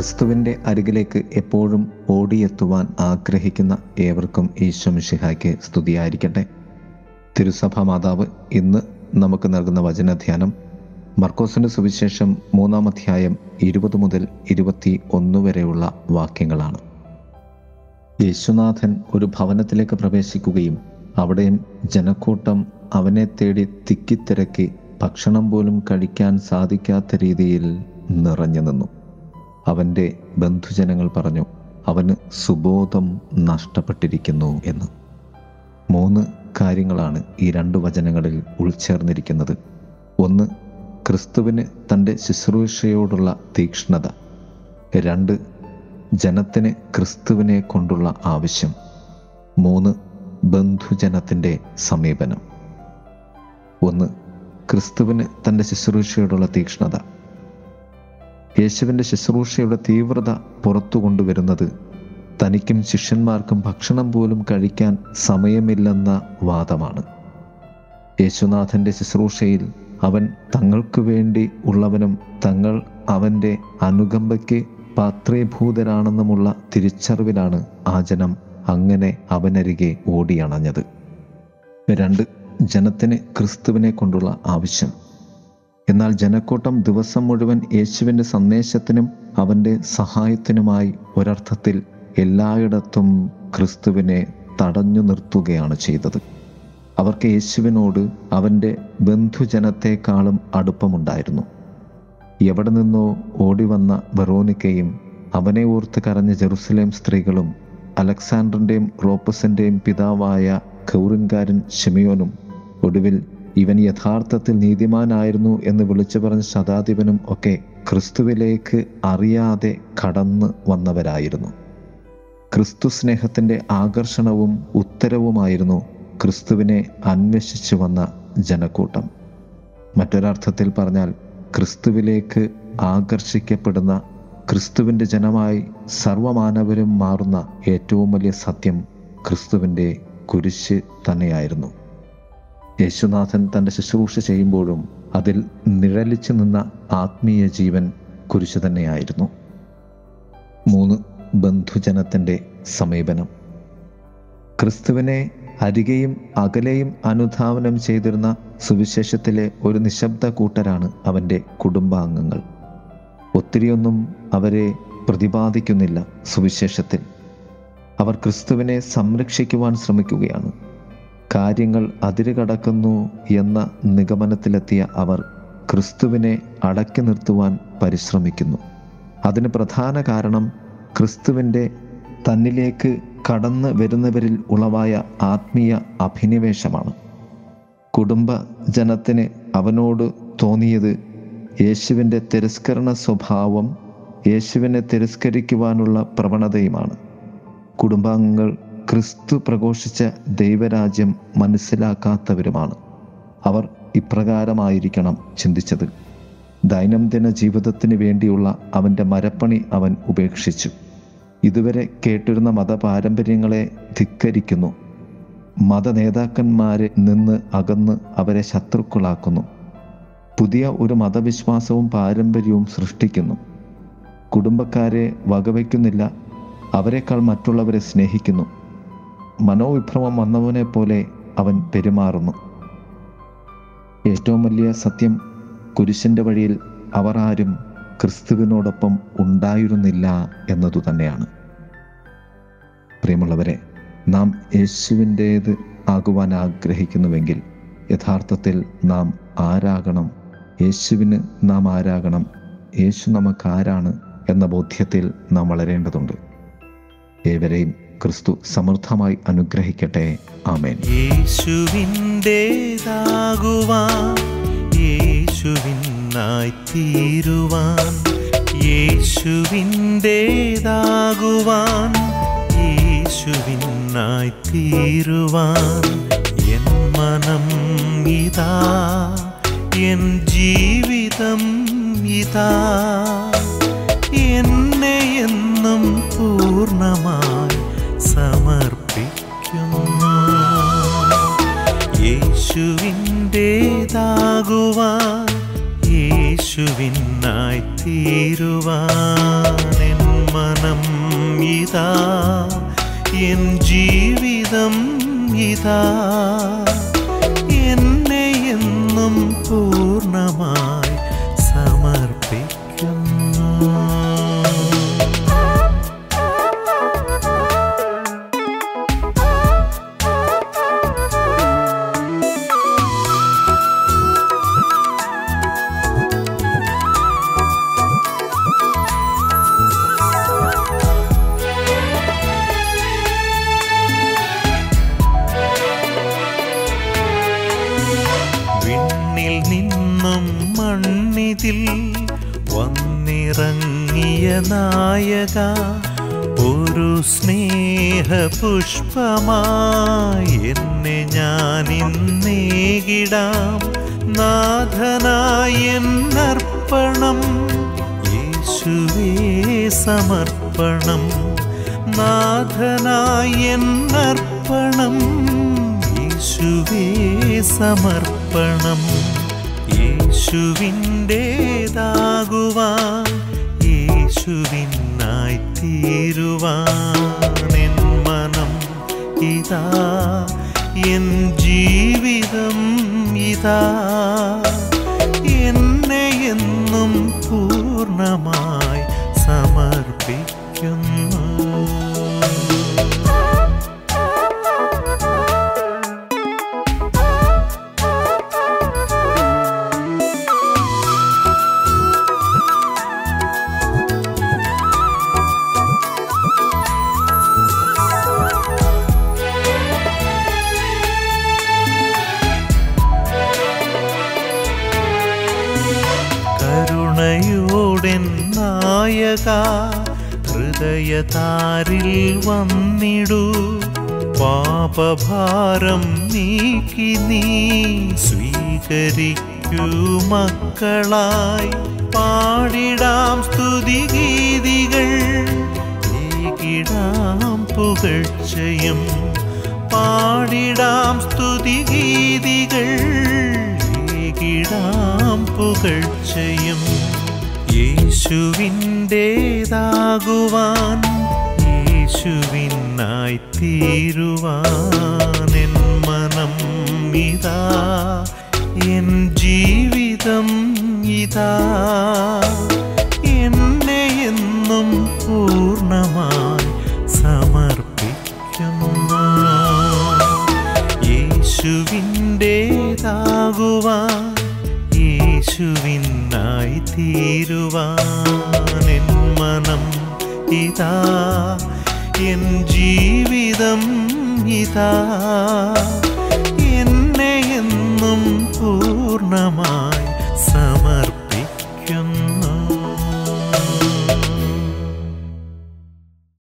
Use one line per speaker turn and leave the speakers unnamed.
ക്രിസ്തുവിന്റെ അരികിലേക്ക് എപ്പോഴും ഓടിയെത്തുവാൻ ആഗ്രഹിക്കുന്ന ഏവർക്കും ഈശ്വമിഷിഹായ്ക്ക് സ്തുതിയായിരിക്കട്ടെ. തിരുസഭ മാതാവ് ഇന്ന് നമുക്ക് നൽകുന്ന വചനധ്യാനം മർക്കോസിന്റെ സുവിശേഷം മൂന്നാം അധ്യായം ഇരുപത് മുതൽ ഇരുപത്തി ഒന്ന് വരെയുള്ള വാക്യങ്ങളാണ്. യേശുനാഥൻ ഒരു ഭവനത്തിലേക്ക് പ്രവേശിക്കുകയും അവിടെയും ജനക്കൂട്ടം അവനെ തേടി തിക്കിത്തിരക്കി ഭക്ഷണം പോലും കഴിക്കാൻ സാധിക്കാത്ത രീതിയിൽ നിറഞ്ഞു നിന്നു. അവന്റെ ബന്ധുജനങ്ങൾ പറഞ്ഞു അവന് സുബോധം നഷ്ടപ്പെട്ടിരിക്കുന്നു എന്ന്. മൂന്ന് കാര്യങ്ങളാണ് ഈ രണ്ട് വചനങ്ങളിൽ ഉൾച്ചേർന്നിരിക്കുന്നത്. ഒന്ന് ക്രിസ്തുവിന് തന്റെ ശുശ്രൂഷയോടുള്ള തീക്ഷ്ണത. രണ്ട് ജനത്തിന് ക്രിസ്തുവിനെ കൊണ്ടുള്ള ആവശ്യം. മൂന്ന് ബന്ധുജനത്തിന്റെ സമീപനം. ഒന്ന് ക്രിസ്തുവിന് തന്റെ ശുശ്രൂഷയോടുള്ള തീക്ഷ്ണത. യേശുവിന്റെ ശുശ്രൂഷയുടെ തീവ്രത പുറത്തു കൊണ്ടുവരുന്നത്. തനിക്കും ശിഷ്യന്മാർക്കും ഭക്ഷണം പോലും കഴിക്കാൻ സമയമില്ലെന്ന വാദമാണ്. യേശുനാഥന്റെ ശുശ്രൂഷയിൽ അവൻ തങ്ങൾക്ക് വേണ്ടി ഉള്ളവനും തങ്ങൾ അവന്റെ അനുകമ്പയ്ക്ക് പാത്രീഭൂതരാണെന്നുമുള്ള തിരിച്ചറിവിലാണ് ആ ജനം അങ്ങനെ അവനരികെ ഓടിയണഞ്ഞത്. രണ്ട് ജനത്തിന് ക്രിസ്തുവിനെ കൊണ്ടുള്ള ആവശ്യം. എന്നാൽ ജനക്കൂട്ടം ദിവസം മുഴുവൻ യേശുവിന്റെ സന്ദേശത്തിനും അവന്റെ സഹായത്തിനുമായി ഒരർത്ഥത്തിൽ എല്ലായിടത്തും ക്രിസ്തുവിനെ തടഞ്ഞു നിർത്തുകയാണ് ചെയ്തത്. അവർക്ക് യേശുവിനോട് അവന്റെ ബന്ധുജനത്തെക്കാളും അടുപ്പമുണ്ടായിരുന്നു. എവിടെ നിന്നോ ഓടിവന്ന വെറോനിക്കയും അവനെ ഓർത്ത് കരഞ്ഞ ജെറുസലേം സ്ത്രീകളും അലക്സാണ്ടറിന്റെയും റോപ്പസിന്റെയും പിതാവായ കൗറിൻകാരൻ ഷെമിയോനും ഒടുവിൽ ഇവൻ യഥാർത്ഥത്തിൽ നീതിമാനായിരുന്നു എന്ന് വിളിച്ചു പറഞ്ഞ ശതാധിപനും ഒക്കെ ക്രിസ്തുവിലേക്ക് അറിയാതെ കടന്നു വന്നവരായിരുന്നു. ക്രിസ്തു സ്നേഹത്തിന്റെ ആകർഷണവും ഉത്തരവുമായിരുന്നു ക്രിസ്തുവിനെ അന്വേഷിച്ചു വന്ന ജനക്കൂട്ടം. മറ്റൊരർത്ഥത്തിൽ പറഞ്ഞാൽ ക്രിസ്തുവിലേക്ക് ആകർഷിക്കപ്പെടുന്ന ക്രിസ്തുവിന്റെ ജനമായി സർവമാനവരും മാറുന്ന ഏറ്റവും വലിയ സത്യം ക്രിസ്തുവിന്റെ കുരിശ് തന്നെയായിരുന്നു. യേശുനാഥൻ തന്റെ ശുശ്രൂഷ ചെയ്യുമ്പോഴും അതിൽ നിഴലിച്ചു നിന്ന ആത്മീയ ജീവൻ കുരിശു തന്നെയായിരുന്നു. മൂന്ന് ബന്ധുജനത്തിന്റെ സമീപനം. ക്രിസ്തുവിനെ അരികെയും അകലെയും അനുധാവനം ചെയ്തിരുന്ന സുവിശേഷത്തിലെ ഒരു നിശബ്ദ കൂട്ടരാണ് അവന്റെ കുടുംബാംഗങ്ങൾ. ഒത്തിരിയൊന്നും അവരെ പ്രതിപാദിക്കുന്നില്ല സുവിശേഷത്തിൽ. അവർ ക്രിസ്തുവിനെ സംരക്ഷിക്കുവാൻ ശ്രമിക്കുകയാണ്. കാര്യങ്ങൾ അതിരുകടക്കുന്നു എന്ന നിഗമനത്തിലെത്തിയ അവർ ക്രിസ്തുവിനെ അടക്കി നിർത്തുവാൻ പരിശ്രമിക്കുന്നു. അതിന് പ്രധാന കാരണം ക്രിസ്തുവിന്റെ തന്നിലേക്ക് കടന്നു വരുന്നവരിൽ ഉളവായ ആത്മീയ അഭിനിവേശമാണ്. കുടുംബ ജനത്തിന് അവനോട് തോന്നിയത് യേശുവിന്റെ തിരസ്കരണ സ്വഭാവം യേശുവിനെ തിരസ്കരിക്കുവാനുള്ള പ്രവണതയുമാണ്. കുടുംബാംഗങ്ങൾ ക്രിസ്തു പ്രഘോഷിച്ച ദൈവരാജ്യം മനസ്സിലാക്കാത്തവരുമാണ്. അവർ ഇപ്രകാരമായിരിക്കണം ചിന്തിച്ചത്. ദൈനംദിന ജീവിതത്തിന് വേണ്ടിയുള്ള അവന്റെ മരപ്പണി അവൻ ഉപേക്ഷിച്ചു. ഇതുവരെ കേട്ടിരുന്ന മതപാരമ്പര്യങ്ങളെ ധിക്കരിക്കുന്നു. മത നേതാക്കന്മാരെ നിന്ന് അകന്ന് അവരെ ശത്രുക്കളാക്കുന്നു. പുതിയ ഒരു മതവിശ്വാസവും പാരമ്പര്യവും സൃഷ്ടിക്കുന്നു. കുടുംബക്കാരെ വകവയ്ക്കുന്നില്ല അവരെക്കാൾ മറ്റുള്ളവരെ സ്നേഹിക്കുന്നു. മനോവിഭ്രമം വന്നവനെ പോലെ അവൻ പെരുമാറുന്നു. ഏറ്റവും വലിയ സത്യം കുരിശിന്റെ വഴിയിൽ അവർ ആരും ക്രിസ്തുവിനോടൊപ്പം ഉണ്ടായിരുന്നില്ല എന്നതു തന്നെയാണ്. പ്രിയമുള്ളവരെ നാം യേശുവിന്റേത് ആകുവാൻ ആഗ്രഹിക്കുന്നുവെങ്കിൽ യഥാർത്ഥത്തിൽ നാം ആരാകണം? യേശുവിന് നാം ആരാകണം? യേശു നമുക്ക് ആരാണ് എന്ന ബോധ്യത്തിൽ നാം വളരേണ്ടതുണ്ട്. ഏവരെയും ക്രിസ്തു സമൃദ്ധമായി അനുഗ്രഹിക്കട്ടെ. ആമേൻ.
യേശുവിന്റെതാകുവാൻ യേശുവിനായി തീരുവാൻ യേശുവിന്റേതാകുവാൻ യേശുവിനായി തീരുവാൻ എൻ മനം ഇതാ എൻ ജീവിതം ഇതാ എന്നെ എന്നും പൂർണമായി സമർപ്പിക്കുന്നു. യേശുവിന്റേതാകുവാൻ യേശുവിനായി തീരുവാനെൻ മനം ഇതാ എൻ ജീവിതം ഇതാ. വിണ്ണിൽ നിന്നും മണ്ണിതിൽ വന്നിറങ്ങിയ നായക ഒരു സ്നേഹപുഷ്പമായി എന്നെ ഞാനിന്നേകിടാം നാഥനായ യേശുവേ സമർപ്പണം. നാഥനായ എന്നർപ്പണം യേശുവേ സമർപ്പണം. യേശുവിന്റേതാകുവാൻ യേശുവിനായി തീരുവാൻ മനം ഇതാ എൻ ജീവിതം ഇതാ. എന്നെ എന്നും പൂർണമായി നായക ഹൃദയതാരിൽ വന്നിടൂ. പാപഭാരം നീക്കി നീ സ്വീകരിക്കൂ മക്കളായി. പാടിടാം സ്തുതിഗീതികൾ ഏകിടാം പുകഴ്ചയും. പാടിടാം സ്തുതിഗീതികൾ ഏകിടാം പുകഴ്ചയും. യേശുവിന്റേതാകുവാൻ യേശുവിനായി തീരുവാൻ എൻ മനം ഇതാ എൻ ജീവിതം ഇതാ. എന്നെ എന്നും പൂർണമായി സമർപ്പിക്കുന്നു യേശുവിന്റേതാകുവാൻ യേശുവിനായി തീരുവാൻ മനം ഇതാ എൻ ജീവിതം ഇതാ. എന്നെ എന്നും പൂർണമായി സമർപ്പിക്കുന്നു.